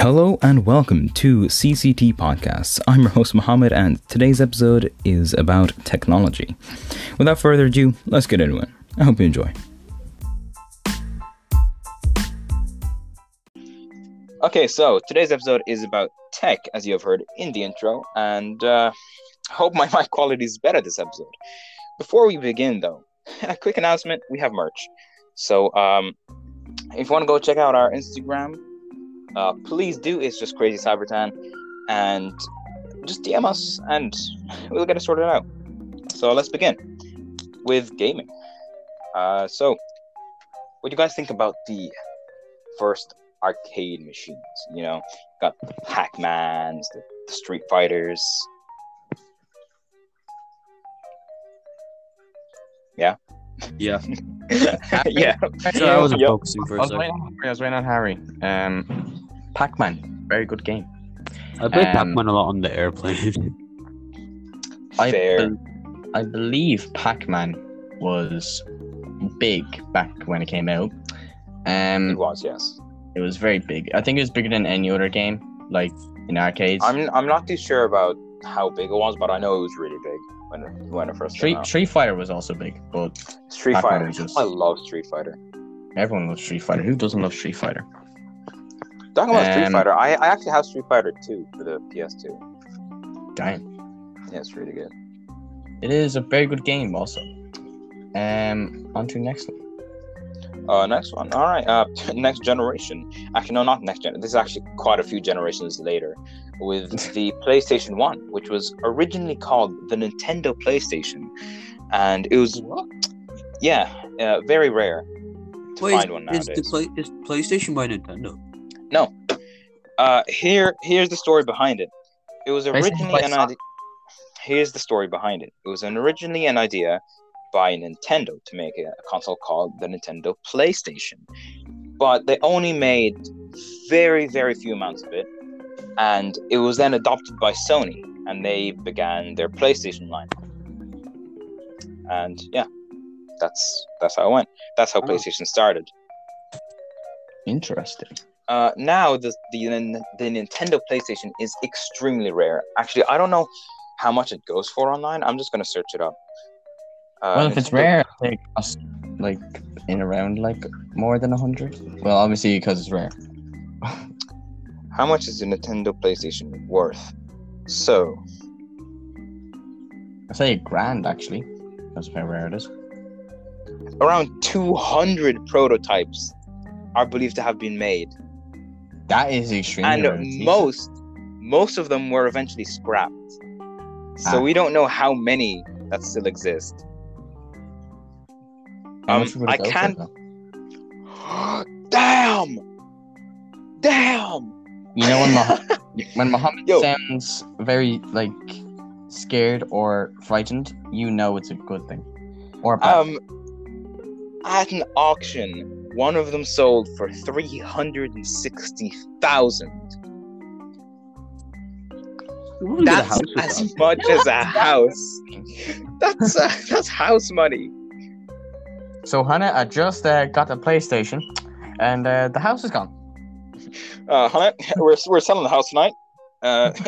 Hello and welcome to CCT Podcasts. I'm your host Mohammed, and today's episode is about technology. Without further ado, let's get into it. I hope you enjoy. Okay, so today's episode is about tech, as you have heard in the intro, and uh, hope my mic quality is better this episode. Before we begin, though, a quick announcement: we have merch. So, um, if you want to go check out our Instagram, uh, please do. It's just Crazy Cybertan, and just DM us, and we'll get it sorted out. So let's begin with gaming. Uh, so, what do you guys think about the first arcade machines? You know, got Pac-Mans, the, the Street Fighters. Yeah. Yeah. yeah. So I wasn't Yep. focusing for I a was, second. waiting on I was waiting on Harry. Um, Pac-Man, very good game. I played um, Pac-Man a lot on the airplane. I, Fair. bel- I believe Pac-Man was big back when it came out. Um, It was, yes. it was very big. I think it was bigger than any other game, like in arcades. I'm I'm not too sure about how big it was, but I know it was really big when it, when it first came Street out. Street Fighter was also big, but Street Pac-Man Fighter. just- I love Street Fighter. everyone loves Street Fighter. Who doesn't love Street Fighter? Talking about Street Um, Fighter, I, I actually have Street Fighter 2 for the PS2. Damn, Yeah, it's really good. it is a very good game. Also, um, on to next one. Uh, next one. All right. Uh, next generation. Actually, no, not next gen. This is actually quite a few generations later, with the PlayStation One, which was originally called the Nintendo PlayStation, and it was yeah, uh, very rare to Wait, find one is, nowadays. is, the play, is PlayStation by Nintendo? Uh, here, here's the story behind it. It was originally an idea. Here's the story behind it. It was an originally an idea by Nintendo to make a, a console called the Nintendo PlayStation, but they only made very, very few amounts of it, and it was then adopted by Sony, and they began their PlayStation line. And yeah, that's that's how it went. That's how Oh. PlayStation started. Interesting. Uh, now the, the the Nintendo PlayStation is extremely rare. Actually, I don't know how much it goes for online. I'm just gonna search it up. Uh, well, if it's Nintendo- rare, I think cost like in around like more than a hundred. Well, obviously because it's rare. how much is the Nintendo PlayStation worth? So I say a grand actually. That's how rare it is. around 200 prototypes are believed to have been made, That is extremely and. Jesus. most most of them were eventually scrapped. So Ah. we don't know how many that still exist. Um, much would it I can't- Damn! Damn! You know when Moha- when Muhammad Yo. sounds very like scared or frightened, you know it's a good thing. Or bad. Um, at an auction, one of them sold for three hundred and sixty thousand. That's as much as a house. That's uh, that's house money. So Hannah, I just uh, got a PlayStation, and uh, the house is gone. Uh, honey, we're we're selling the house tonight. Uh,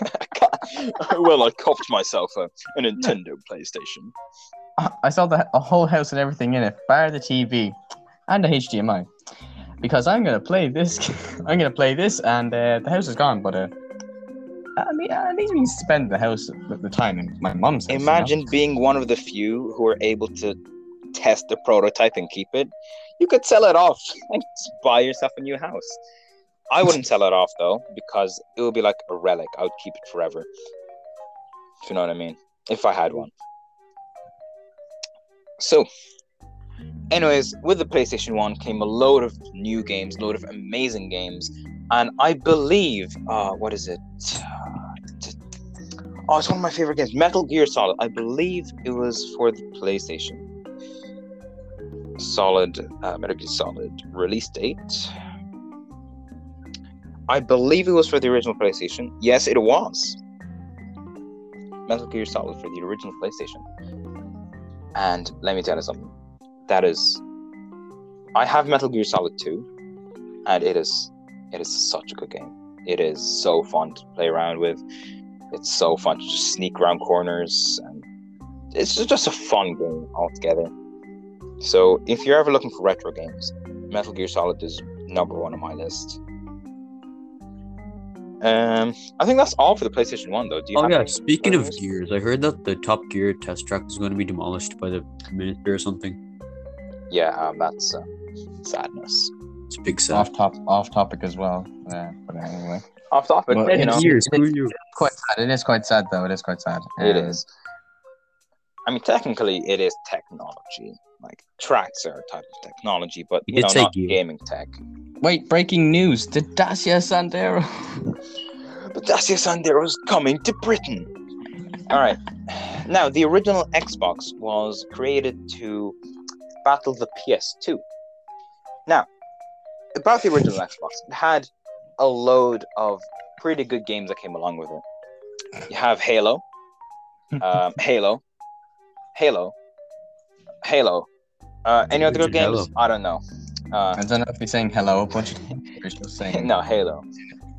well, I copped myself a, a Nintendo PlayStation. I saw the a whole house and everything in it, bar the TV and the HDMI, because I'm gonna play this. I'm gonna play this, and uh, the house is gone. But uh, I mean, at least we spend the house the time in my mom's house. Imagine being one of the few who are able to test the prototype and keep it. You could sell it off and buy yourself a new house. I wouldn't sell it off though, because it would be like a relic. I would keep it forever. If you know what I mean. If I had one. So, anyways, with the PlayStation 1 came a load of new games, load of amazing games. And I believe, uh, what is it? Oh, it's one of my favorite games, Metal Gear Solid. I believe it was for the PlayStation. Solid, uh, Metal Gear Solid release date. I believe it was for the original PlayStation. Yes, it was. Metal Gear Solid for the original PlayStation. And let me tell you something. That is, I have Metal Gear Solid 2, and it is, it is such a good game. It is so fun to play around with. It's so fun to just sneak around corners, and it's just a fun game altogether. So, if you're ever looking for retro games, Metal Gear Solid is number one on my list. Um, I think that's all for the PlayStation One, though. Do you Oh have yeah, speaking of gears, I heard that the Top Gear test track is going to be demolished by the minister or something. Yeah, um, that's uh, sadness. It's a big sad. Off top, off topic as well. Yeah, but anyway, Off topic, Well, but you know, gears, it- screw you. quite sad. It is quite sad though. It is quite sad. it Um, is. I mean, technically, it is technology. Like tracks are a type of technology, but You you did know, not gear. gaming tech. Wait, breaking news! The Dacia Sandero. But Dacia Sandero is coming to Britain. All right. Now, the original Xbox was created to battle the PS2. Now, about the original Xbox, it had a load of pretty good games that came along with it. You have Halo, um, Halo, Halo, Halo. Uh, any other good games? Halo. I don't know. Uh, I don't know if you're saying hello a bunch of times. Just saying no, Halo.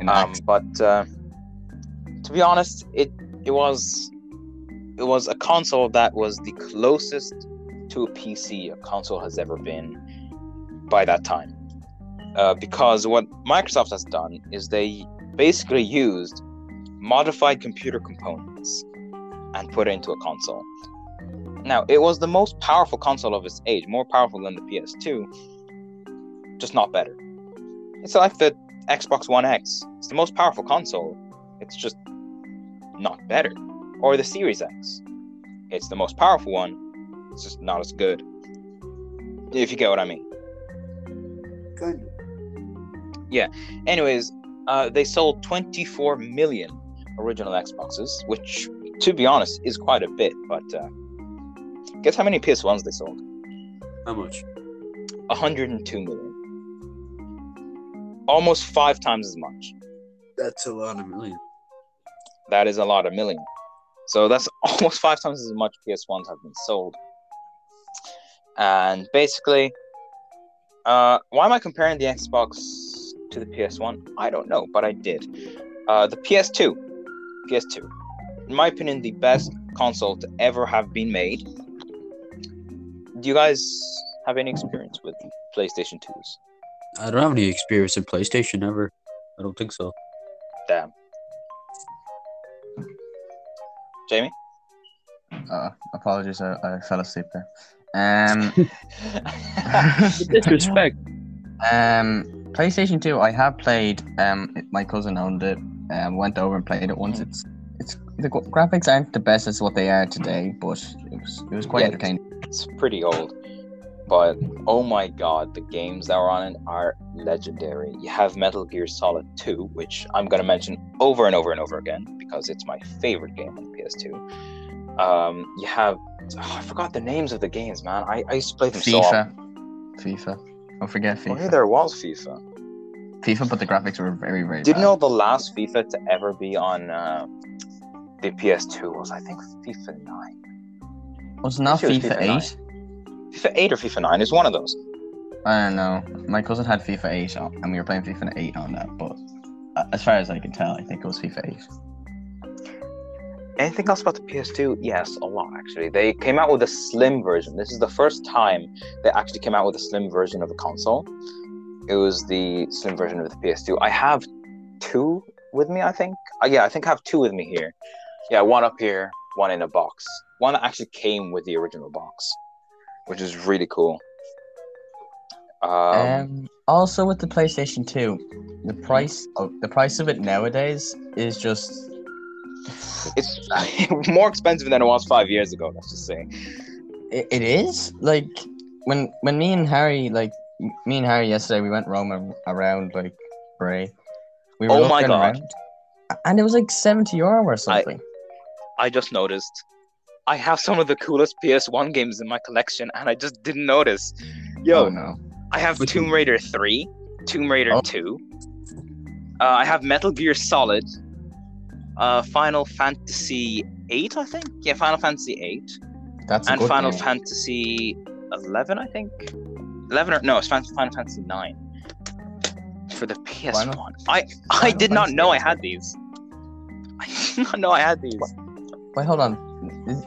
um, but uh, to be honest, it it was it was a console that was the closest to a PC a console has ever been by that time. Uh, because what Microsoft has done is they basically used modified computer components and put it into a console. Now, it was the most powerful console of its age, more powerful than the PS2, just not better. It's like the Xbox One X. It's the most powerful console. It's just not better. Or the Series X. It's the most powerful one. It's just not as good. If you get what I mean. Good. Yeah. Anyways, uh, they sold 24 million original Xboxes, which, to be honest, is quite a bit. But uh, guess how many PS1s they sold? How much? 102 million. Almost five times as much. That's a lot of million. That is a lot of million. So that's almost five times as much PS1s have been sold. And basically, uh, why am I comparing the Xbox to the PS1? I don't know, but I did. Uh, the PS2, PS2, in my opinion, the best console to ever have been made. Do you guys have any experience with PlayStation 2s? I don't have any experience in PlayStation ever. I don't think so. Damn. Jamie? Uh, apologies, I, I fell asleep there. Um, Disrespect. um, PlayStation Two. I have played. Um, my cousin owned it. Um, went over and played it once. Mm-hmm. It's it's the graphics aren't the best as what they are today, but it was it was quite Yeah, entertaining. it's pretty old. But oh my god, the games that are on it are legendary. You have Metal Gear Solid 2, which I'm gonna mention over and over and over again because it's my favorite game on PS2. Um, you have oh, I forgot the names of the games, man. I, I used to play them so often. FIFA, FIFA. Don't forget FIFA. yeah, there was FIFA. FIFA, but the graphics were very very. Did you know the last FIFA to ever be on uh, the PS2 was I think FIFA 9. Was it not FIFA Eight? FIFA 8 or FIFA 9 is one of those. I don't know. My cousin had FIFA 8 on, and we were playing FIFA 8 on that, but uh, as far as I can tell, I think it was FIFA 8. Anything else about the PS2? Yes, a lot actually. They came out with a slim version. This is the first time they actually came out with a slim version of a console. It was the slim version of the PS2. I have two with me, I think. Uh, yeah, I think I have two with me here. Yeah, one up here, one in a box. One that actually came with the original box, which is really cool. Um, Um, also with the PlayStation 2, the price of the price of it nowadays is just it's more expensive than it was five years ago. Let's just say. it, it is like when when me and Harry like me and Harry yesterday we went roaming around like Bray. We Oh my God. around, and it was like 70 euro or something. I just noticed I have some of the coolest PS1 games in my collection, and I just didn't notice. Yo, oh no. I have Tomb? Raider 3, Tomb Raider Oh. 2. Uh, I have Metal Gear Solid, uh, Final Fantasy 8, I think. Yeah, Final Fantasy 8, That's and Final game. Fantasy 11, I think. 11 or no, it's Final Fantasy 9. for the PS Final- One. I I Final did not Fantasy know I had these. I did not know I had these. Wait, hold on.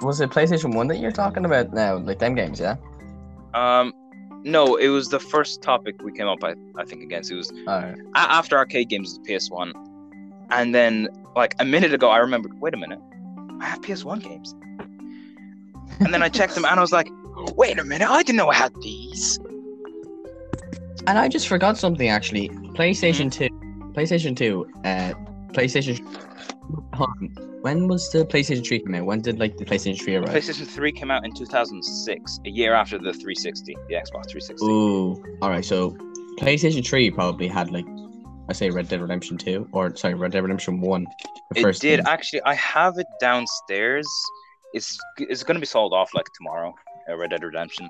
Was it PlayStation One that you're talking about now? Like them games, yeah? Um, no, it was the first topic we came up. I I think against it was Alright. a- after arcade games was the PS One, and then like a minute ago I remembered. Wait a minute, I have PS One games. And then I checked them and I was like, wait a minute, I didn't know I had these. And I just forgot something actually. PlayStation Two, PlayStation Two, uh, PlayStation. Hold on. When was the PlayStation Three come out? When did like the PlayStation Three arrive? PlayStation 3 came out in 2006, a year after the 360, the Xbox 360. Ooh, all right. So PlayStation Three probably had like, I say Red Dead Redemption Two, or sorry, Red Dead Redemption One. The it first did game. actually. I have it downstairs. It's it's going to be sold off like tomorrow. Uh, Red Dead Redemption,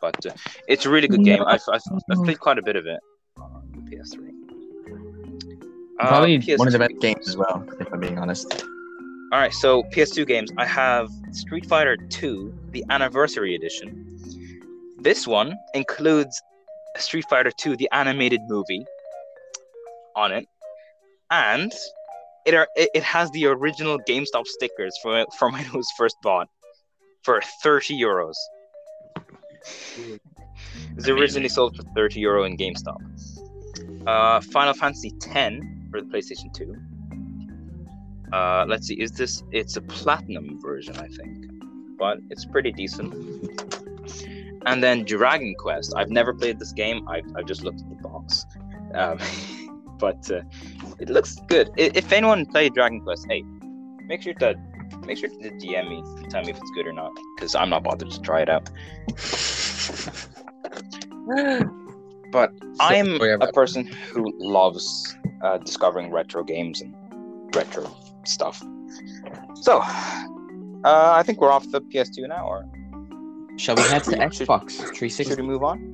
but uh, it's a really good game. I've, I've I've played quite a bit of it on the PS3. Uh, Probably one of the PS2 best games as well, if I'm being honest. All right, so PS2 games. I have Street Fighter 2, the Anniversary Edition. This one includes Street Fighter 2, the animated movie, on it, and it are, it, has the original GameStop stickers for from when it was first bought for 30 euros. It was originally sold for 30 euro in GameStop. Uh, Final Fantasy X for the PlayStation 2. Uh, let's see, is this? It's a platinum version, I think, but it's pretty decent. And then Dragon Quest. I've never played this game. I've, I've just looked at the box, um, but uh, it looks good. If anyone played Dragon Quest, hey, make sure to make sure to DM me, and tell me if it's good or not, because I'm not bothered to try it out. But I'm So, yeah, a person who loves uh, discovering retro games and retro stuff. So, uh, I think we're off the PS2 now, or Shall we head to Should- Xbox should 360? we move on?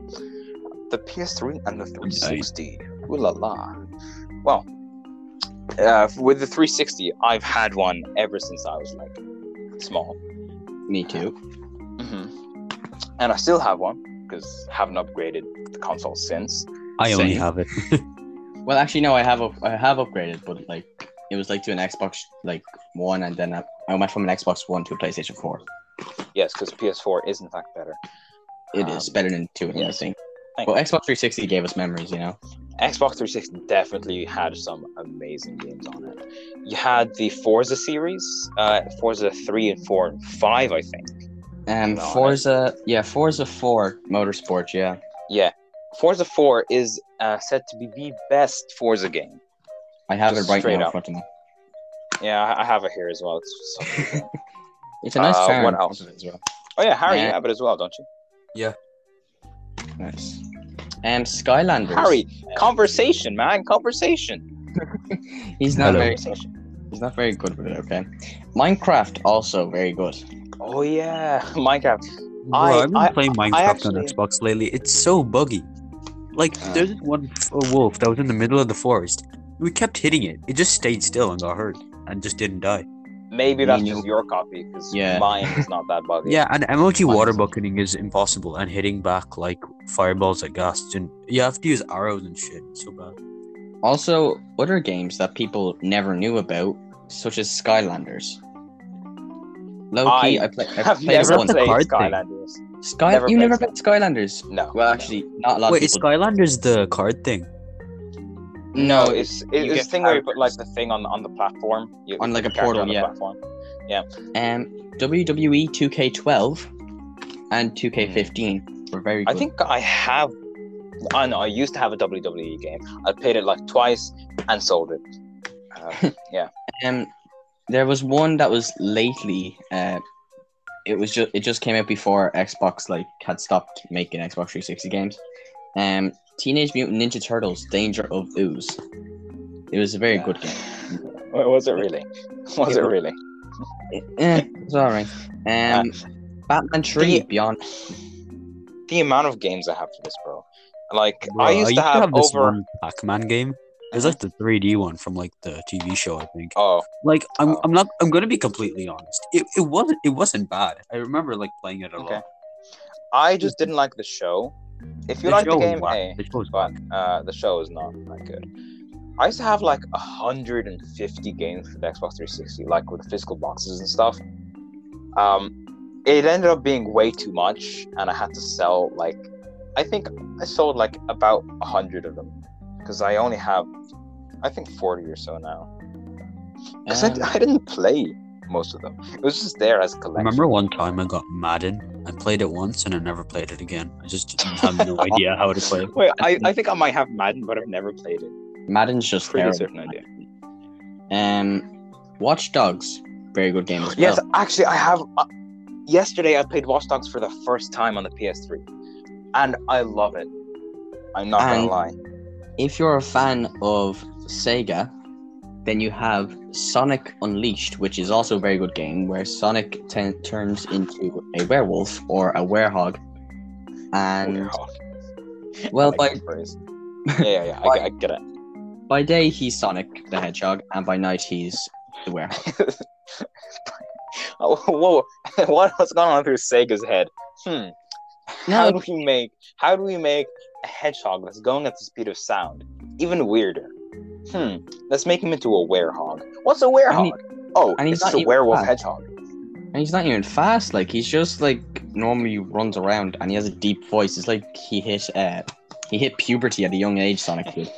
The PS3 and the 360. Ooh la la. Well, uh, with the 360, I've had one ever since I was like small. Me too. hmm And I still have one because haven't upgraded the console since. I only have it. Well, actually, no. I have up, I have upgraded, but like it was like to an Xbox like One, and then I, I went from an Xbox One to a PlayStation Four. Yes, because PS4 is in fact better. It is Um, better than two and yes. everything. Thank Well, Xbox 360 gave us memories, you know. Xbox 360 definitely had some amazing games on it. You had the Forza series, uh, Forza 3 and 4 and 5, I think. Um, No, Forza, yeah, Forza 4 Motorsport, yeah. Yeah. Forza 4 is uh, said to be the best Forza game. I have Just it right straight now in up. front of me. Yeah, I- I have it here as well. It's so- It's a nice Uh, car. what else? as well. oh yeah, Harry, you have it as well, don't you? Nice. Um, Skylanders. Harry, conversation, man, conversation. he's not Hello. very, Conversation. he's not very good with it. Okay. Minecraft also very good. Oh yeah, Minecraft. Bro, I- I've been I- playing Minecraft actually- on Xbox lately. It's so buggy. Like, Uh. there's one a wolf that was in the middle of the forest. We kept hitting it. It just stayed still and got hurt and just didn't die. Maybe Me that's just your copy because Yeah. mine is not that buggy. Yeah, and emoji water bucketing is impossible, and hitting back like fireballs at ghasts, and you have to use arrows and shit. It's so bad. Also, other games that people never knew about, such as Skylanders. Low key, I, I play, I have played never it the played card thing. Skylanders. Sky, never you played never played Skylanders? No. Well, no. actually, not a lot Wait, of is. Skylanders the card thing? No, it's it's the thing where you put like the thing on on the platform. You, On, like, a portal, yeah. Platform. Um, WWE 2K12 and 2K15 were very good. I think I have. I know. I used to have a WWE game. I played it like twice and sold it. Uh, yeah. Um, there was one that was lately. Uh, it was just it just came out before Xbox like had stopped making Xbox 360 games. Um, Teenage Mutant Ninja Turtles: Danger of Ooze. It was a very Yeah. good game. Wa- Was it really? Was It it was- really? Eh, it's alright. Um, Batman 3 the- Beyond. The amount of games I have for this, bro. Like Bro, I used to have, this over. one Pac-Man game. It's like the 3D one from like the TV show, I think. Oh, Like I'm, Oh. I'm not. I'm gonna be completely honest. It, it wasn't. It wasn't bad. I remember like playing it a Okay. lot. I just didn't like the show, If you The like the game, hey, The show is but uh, the show is not that good. I used to have like 150 games for the Xbox 360, like with physical boxes and stuff. Um, it ended up being way too much, and I had to sell like, I think I sold like about 100 of them because I only have, I think 40 or so now. Because Um, I, I didn't play most of them. It was just there as a collection. Remember one time I got Madden? I played it once and I never played it again. I just have no idea how to play it. Wait, I, I think I might have Madden, but I've never played it. Madden's just Pretty terrible. certain idea. Um, Watch Dogs, very good game as well. Yes, actually, I have. Uh, yesterday, I played Watch Dogs for the first time on the PS3, and I love it. I'm not And- gonna lie. If you're a fan of Sega, then you have Sonic Unleashed, which is also a very good game, where Sonic ten- turns into a werewolf or a werehog. And Werehog. well, I by like that phrase. Yeah, yeah, yeah. I, by- I get it. by day he's Sonic the Hedgehog, and by night he's the werehog. oh, whoa! what's going on through Sega's head? Hmm. How do we make? How do we make a hedgehog that's going at the speed of sound even weirder? Hmm. Let's make him into a werehog. What's a werehog? oh, and he's it's not a werewolf fast. hedgehog. And he's not even fast. Like he's just like normally runs around, and he has a deep voice. It's like he hit uh he hit puberty at a young age. Sonic did.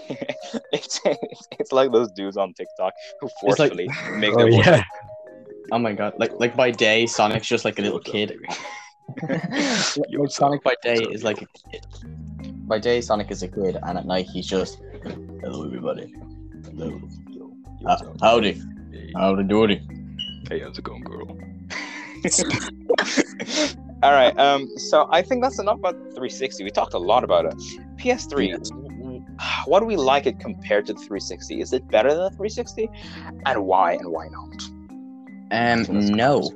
it's, it's it's like those dudes on TikTok who It's like- forcefully make Oh, their voice. yeah. Oh my god! Like like by day, Sonic's just like a little kid. Sonic by day is like a kid. By day, Sonic is a kid, and at night he's just hello everybody. Hello. Uh, howdy. Howdy doody. Hey, how's it going, girl? All right. Um. So I think that's enough about 360. We talked a lot about it. PS3. What do we like it compared to the 360? Is it better than the 360? And why? And why not? Um, So no.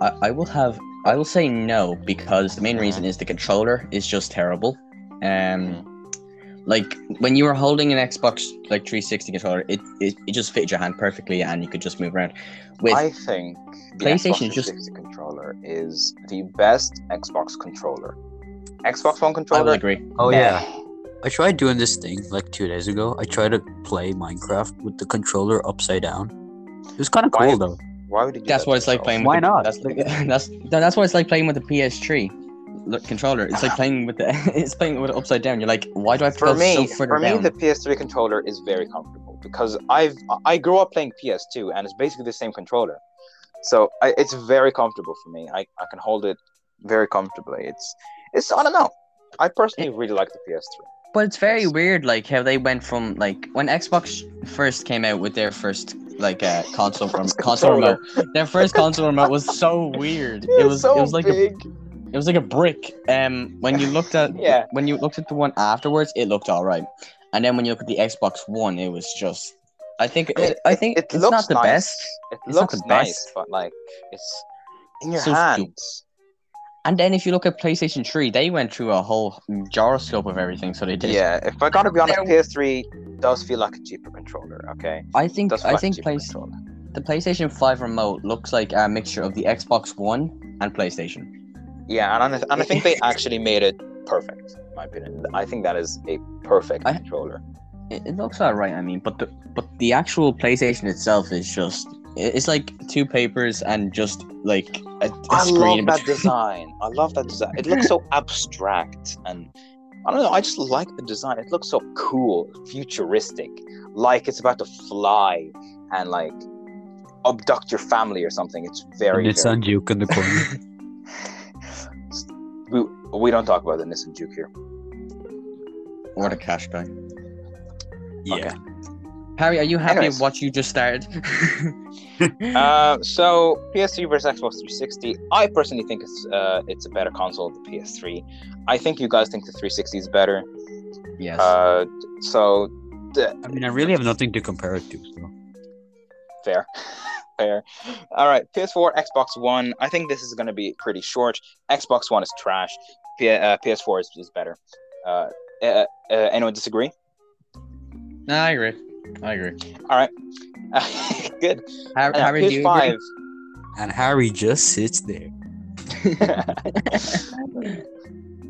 I, I will have I will say no because the main reason is the controller is just terrible. Um like when you were holding an Xbox like 360 controller, it, it, it just fit your hand perfectly and you could just move around. With I think the PlayStation Xbox just- 360 controller is the best Xbox controller. Xbox One I will controller. agree. Oh eh, yeah. I tried doing this thing like two days ago. I tried to play Minecraft with the controller upside down. It was kind of cool though. Why would you do That's that what it's like playing with Why the, not? That's that's that's what it's like playing with the PS3 look, controller. It's like playing with the it's playing with it upside down. You're like, why do I have to for go me, so further for me, down? the PS3 controller is very comfortable because I've I grew up playing PS2 and it's basically the same controller, so I, it's very comfortable for me. I, I can hold it very comfortably. It's it's I don't know. I personally really like the PS3. But it's very weird, like how they went from like when Xbox first came out with their first like uh, console First console remote. Their first console remote was so weird. It was so it was like a, big. It was like a brick. Um, when you looked at Yeah. when you looked at the one afterwards, it looked all right. And then when you look at the Xbox One, it was just. I think it, I think it it's looks not the nice. best. It It's looks the nice, best. but like it's in your So hands. And then if you look at PlayStation 3, they went through a whole gyroscope of everything, so they did. Yeah, if I gotta be honest, There- PS3 does feel like a cheaper controller. Okay, I think I like think controller. the PlayStation 5 remote looks like a mixture of the Xbox One and PlayStation. Yeah, and I, and I think they actually made it perfect. In my opinion, I think that is a perfect I- controller. It, it looks alright, I mean, but the but the actual PlayStation itself is just it's like two papers and just like a, a I screen love that design. I love that design. It looks so abstract and I don't know. I just like the design. It looks so cool, futuristic, like it's about to fly and like abduct your family or something. It's very, And very Nissan in the corner. we, we don't talk about the Nissan Juke here. or a Qashqai. yeah. Harry, are you happy Anyways. with what you just started? Uh, so PS3 versus Xbox 360. I personally think it's uh, it's a better console than the PS3. I think you guys think the 360 is better. yes. Uh, so the, I mean, I really have nothing to compare it to. So. fair, fair. All right, PS4, Xbox One. I think this is going to be pretty short. Xbox One is trash. P- uh, PS4 is, is better. Uh, uh, uh, anyone disagree? no, I agree. I agree. All right. Good. Harry, Uh, Harry do you agree? PS5. And Harry just sits there.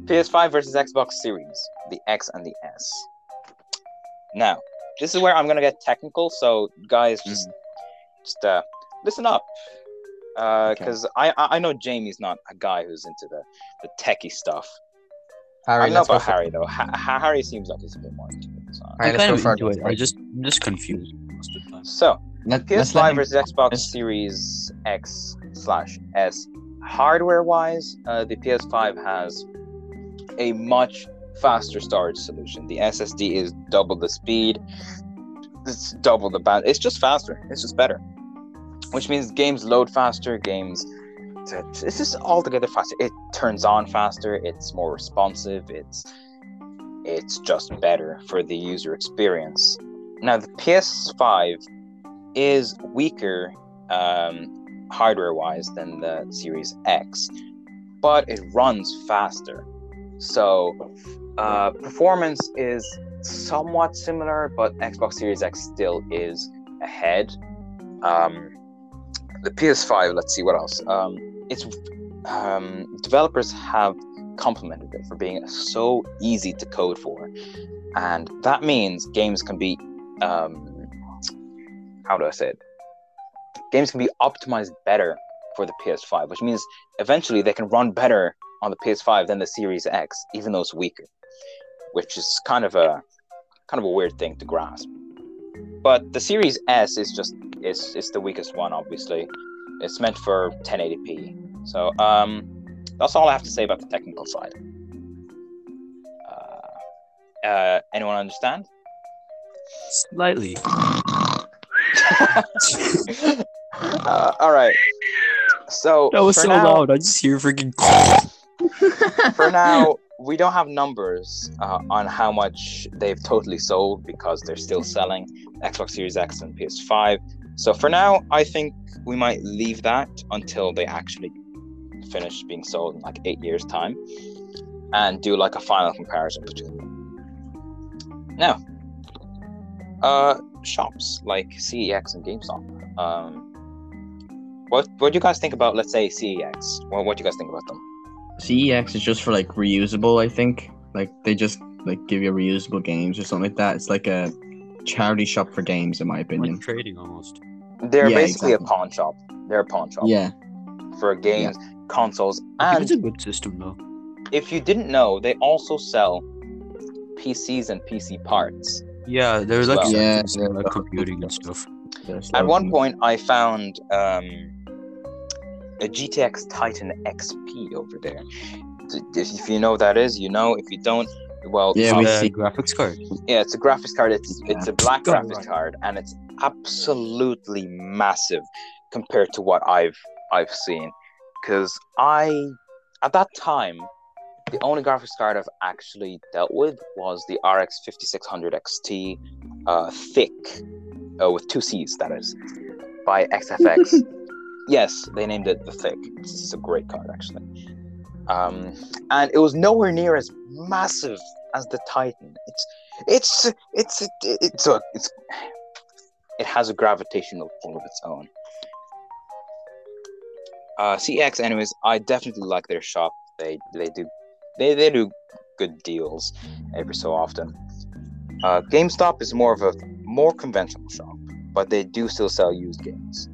PS5 versus Xbox Series, the X and the S. Now, this is where I'm gonna get technical, so guys, just just uh, listen up, because I I I know Jamie's not a guy who's into the the techie stuff. Harry, I know about Harry though. Ha- Ha- Harry seems like he's a bit more into it. So, Alright, I'm let's kind go of into it. it. I just, I'm just confused most of the time. so Let, let's let PS5 him- versus Xbox let's- Series X slash S. Hardware wise, uh, the PS5 has a much faster storage solution. The SSD is double the speed, it's double the band. It's just faster. It's just better, which means games load faster. Games, it's just altogether faster. It turns on faster. It's more responsive. It's it's just better for the user experience. Now the PS5 is weaker um, hardware wise than the Series X, but it runs faster. So uh, performance is somewhat similar, but Xbox Series X still is ahead. Um, the PS5, let's see what else. Um, it's um, developers have complimented it for being so easy to code for, and that means games can be um, how do I say it? Games can be optimized better for the PS5, which means eventually they can run better on the PS5 than the Series X, even though it's weaker, which is kind of a kind of a weird thing to grasp. But the Series S is just it's it's the weakest one, obviously. It's meant for 1080p. So um, that's all I have to say about the technical side. Uh, uh, anyone understand? Slightly. uh, all right. So That was so now, loud. I just hear freaking. for now, we don't have numbers uh, on how much they've totally sold because they're still selling Xbox Series X and PS5. So for now, I think we might leave that until they actually finish being sold in like eight years' time, and do like a final comparison between them. Now, uh, shops like CEX and GameStop. Um, what what do you guys think about? Let's say CEX. Well, what do you guys think about them? CEX is just for like reusable, I think. Like they just like give you reusable games or something like that. It's like a charity shop for games, in my opinion. like trading almost. They're Yeah, basically exactly. a pawn shop. They're a pawn shop Yeah. for games, consoles, and it's a good system though. if you didn't know, they also sell PCs and PC parts. Yeah, there's As like well. Yeah, systems and, yeah. like computing and stuff. At one point, I found um, a GTX Titan XP over there. D- If you know what that is, you know. If you don't, well, Yeah, we see- graphics card. yeah, it's a graphics card. It's Yeah. it's a black Go graphics right. card, and it's absolutely massive compared to what I've I've seen. Because I, at that time, the only graphics card I've actually dealt with was the RX 5600 XT, uh, thick, uh, with two C's. That is, by XFX. yes, they named it the thick. Is a great card actually. Um, and it was nowhere near as massive as the Titan. It's it's it's it's it's a, it's it has a gravitational pull of its own. Uh, CX, anyways, I definitely like their shop. They they do they they do good deals every so often. Uh, GameStop is more of a more conventional shop, but they do still sell used games.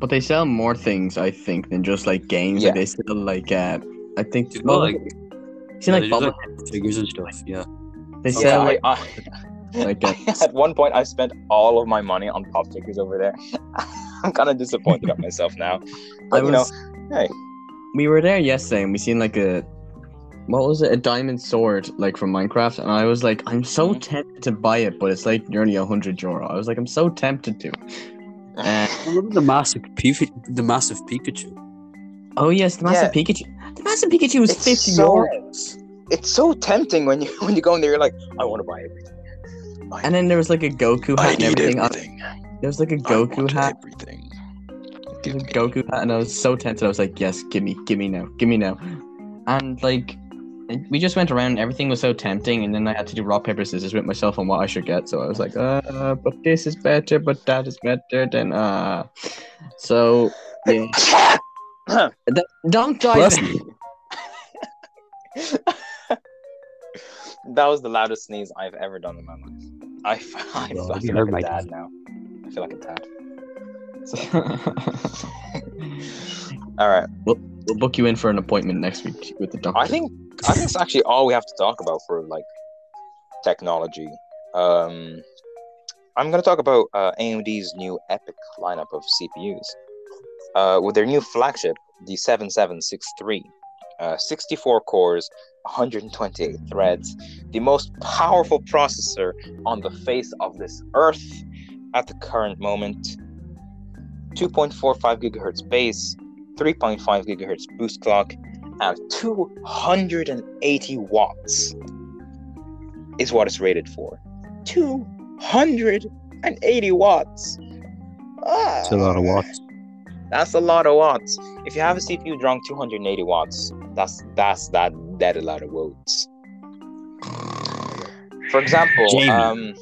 But they sell more things, I think, than just like games. Yeah. Like, they sell like uh, I think. Dude, well, like, you see, yeah, like, they bubble, like, figures and stuff. Yeah. they Yeah, sell I- like, I, like uh, at one point I spent all of my money on pop figures over there. I'm kind of disappointed at myself now. But I you know, was. hey. We were there yesterday, and we seen like a. What was it? A diamond sword, like from Minecraft, and I was like, I'm so Mhm. tempted to buy it, but it's like nearly a hundred euro. I was like, I'm so tempted to. Uh, Remember the massive P- the massive Pikachu. oh yes, the massive Pikachu. The massive Pikachu was It's fifty so- euros. it's so tempting when you when you go in there. You're like, I want to buy everything. I, And then there was like a Goku hat and everything. on- everything. There was like a Goku want hat. Everything. There's Give a me. Goku hat, and I was so tempted. I was like, "Yes, give me, give me now, give me now." And like, we just went around. Everything was so tempting, and then I had to do rock paper scissors with myself on what I should get. So I was like, "Uh, but this is better, but that is better than uh." So yeah, don't dive. That was the loudest sneeze I've ever done in my life. I, f- I, Well, I feel like a my- dad now. I feel like a dad. All right. we'll book you in for an appointment next week with the doctor. I think I think it's actually all we have to talk about for like technology. Um, I'm gonna talk about uh, AMD's new EPYC lineup of CPUs. Uh, with their new flagship, the 7763, uh, 64 cores, 128 threads, the most powerful processor on the face of this earth at the current moment. 2.45 gigahertz base, 3.5 gigahertz boost clock, and 280 watts is what it's rated for. 280 watts. Ah, It's a lot of watts. That's a lot of watts. If you have a CPU drawing 280 watts, that's that's that that a lot of watts. For example, Jamie. um,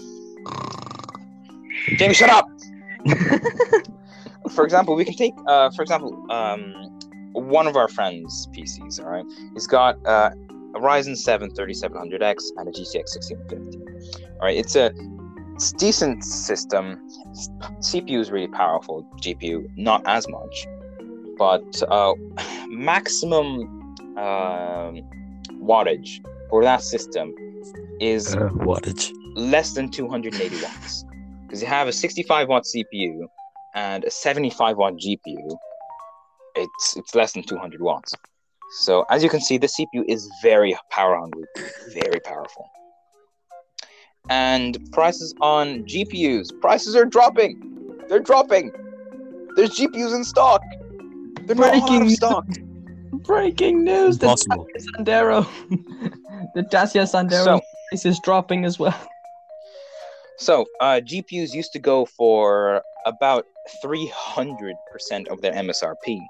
Jamie, shut up. for example, we can take, uh, for example, um, one of our friends' PCs. All right, he's got uh, a Ryzen 7 3700X and a GTX 1650. All right, it's a it's decent system. CPU is really powerful. GPU not as much, but uh, maximum um, wattage for that system is Uh, wattage. less than 280 watts because you have a 65 watt CPU and a 75 watt GPU. It's it's less than 200 watts. So as you can see, the CPU is very power hungry, very powerful. And prices on GPUs, prices are dropping. They're dropping. There's GPUs in stock. They're not all out Breaking of stock. Breaking news: the Impossible. Dacia Sandero, the Dacia Sandero So price is dropping as well. So, uh, GPUs used to go for about 300% of their MSRP.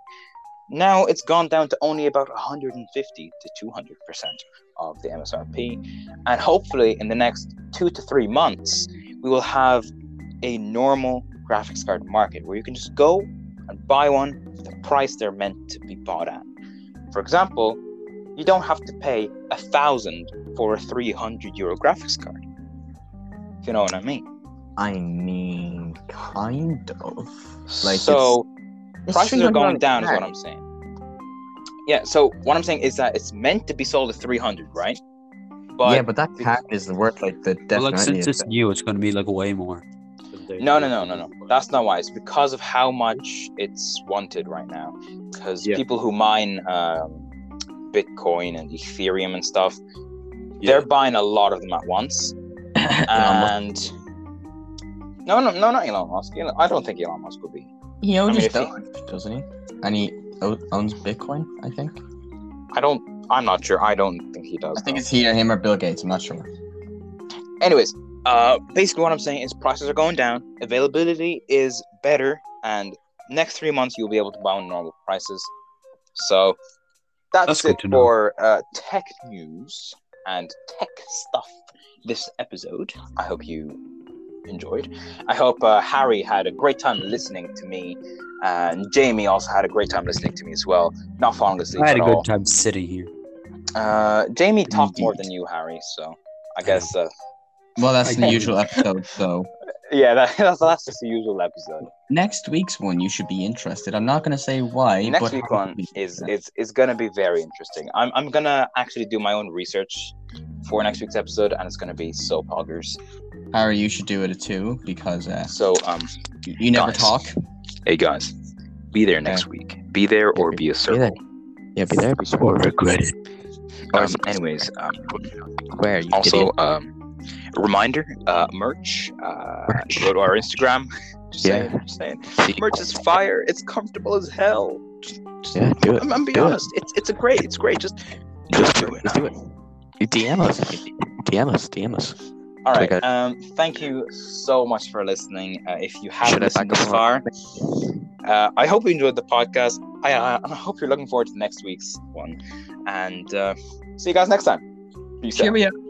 Now it's gone down to only about 150 to 200% of the MSRP. And hopefully, in the next two to three months, we will have a normal graphics card market where you can just go and buy one for the price they're meant to be bought at. For example, you don't have to pay a thousand for a 300 euro graphics card. If you know what I mean. I mean, kind of. Like, so It's prices are going down, is what. I'm saying. Yeah. So what I'm saying is that it's meant to be sold at 300, right? But yeah, but that pack is worth like the Well, like definitely. since it's new, it's gonna be like way more. no, no, no, no, no. That's not why. It's because of how much it's wanted right now. Because Yeah. people who mine um, Bitcoin and Ethereum and stuff, Yeah. they're buying a lot of them at once. and no, no, no, not Elon Musk. Elon- I don't think Elon Musk will be. he owns I mean, his he- Doge, doesn't he? And he owns Bitcoin, I think. I don't. I'm not sure. I don't think he does. I think though. it's either him or Bill Gates. I'm not sure. Anyways, uh, basically what I'm saying is prices are going down, availability is better, and next three months you'll be able to buy on normal prices. So that's, That's it good to know. for uh, tech news and tech stuff this episode. I hope you enjoyed. I hope uh, Harry had a great time listening to me, and Jamie also had a great time listening to me as well. Not falling asleep I had a good all. time sitting here. Uh, Jamie talked more than you, Harry. So I guess. Uh, Well, that's I the usual episode. So yeah, that, that's that's just the usual episode. next week's one, you should be interested. I'm not gonna say why. next but week one is is is gonna be very interesting. I'm I'm gonna actually do my own research for next week's episode, and it's gonna be so poggers. Harry, you should do it too because uh, So um, you you never Guys. talk. hey guys, be there next week. Be there or be a circle. Yeah, be there. Be Or regret it. Um, anyways, um, Where you also um, reminder, uh, merch. Uh, go to our Instagram. Just Yeah. saying, just saying. Merch is fire. It's comfortable as hell. Just, just, Yeah, do it. I'm, I'm being Do it. honest. It's it's a great. It's great. Just Just do it. Just do it. You DM us. DM us. DM us. All right. Okay. Um, thank you so much for listening. Uh, if you haven't listened back this far, uh, I hope you enjoyed the podcast. I, uh, I hope you're looking forward to next week's one. And uh, see you guys next time. Peace out. Cheerio.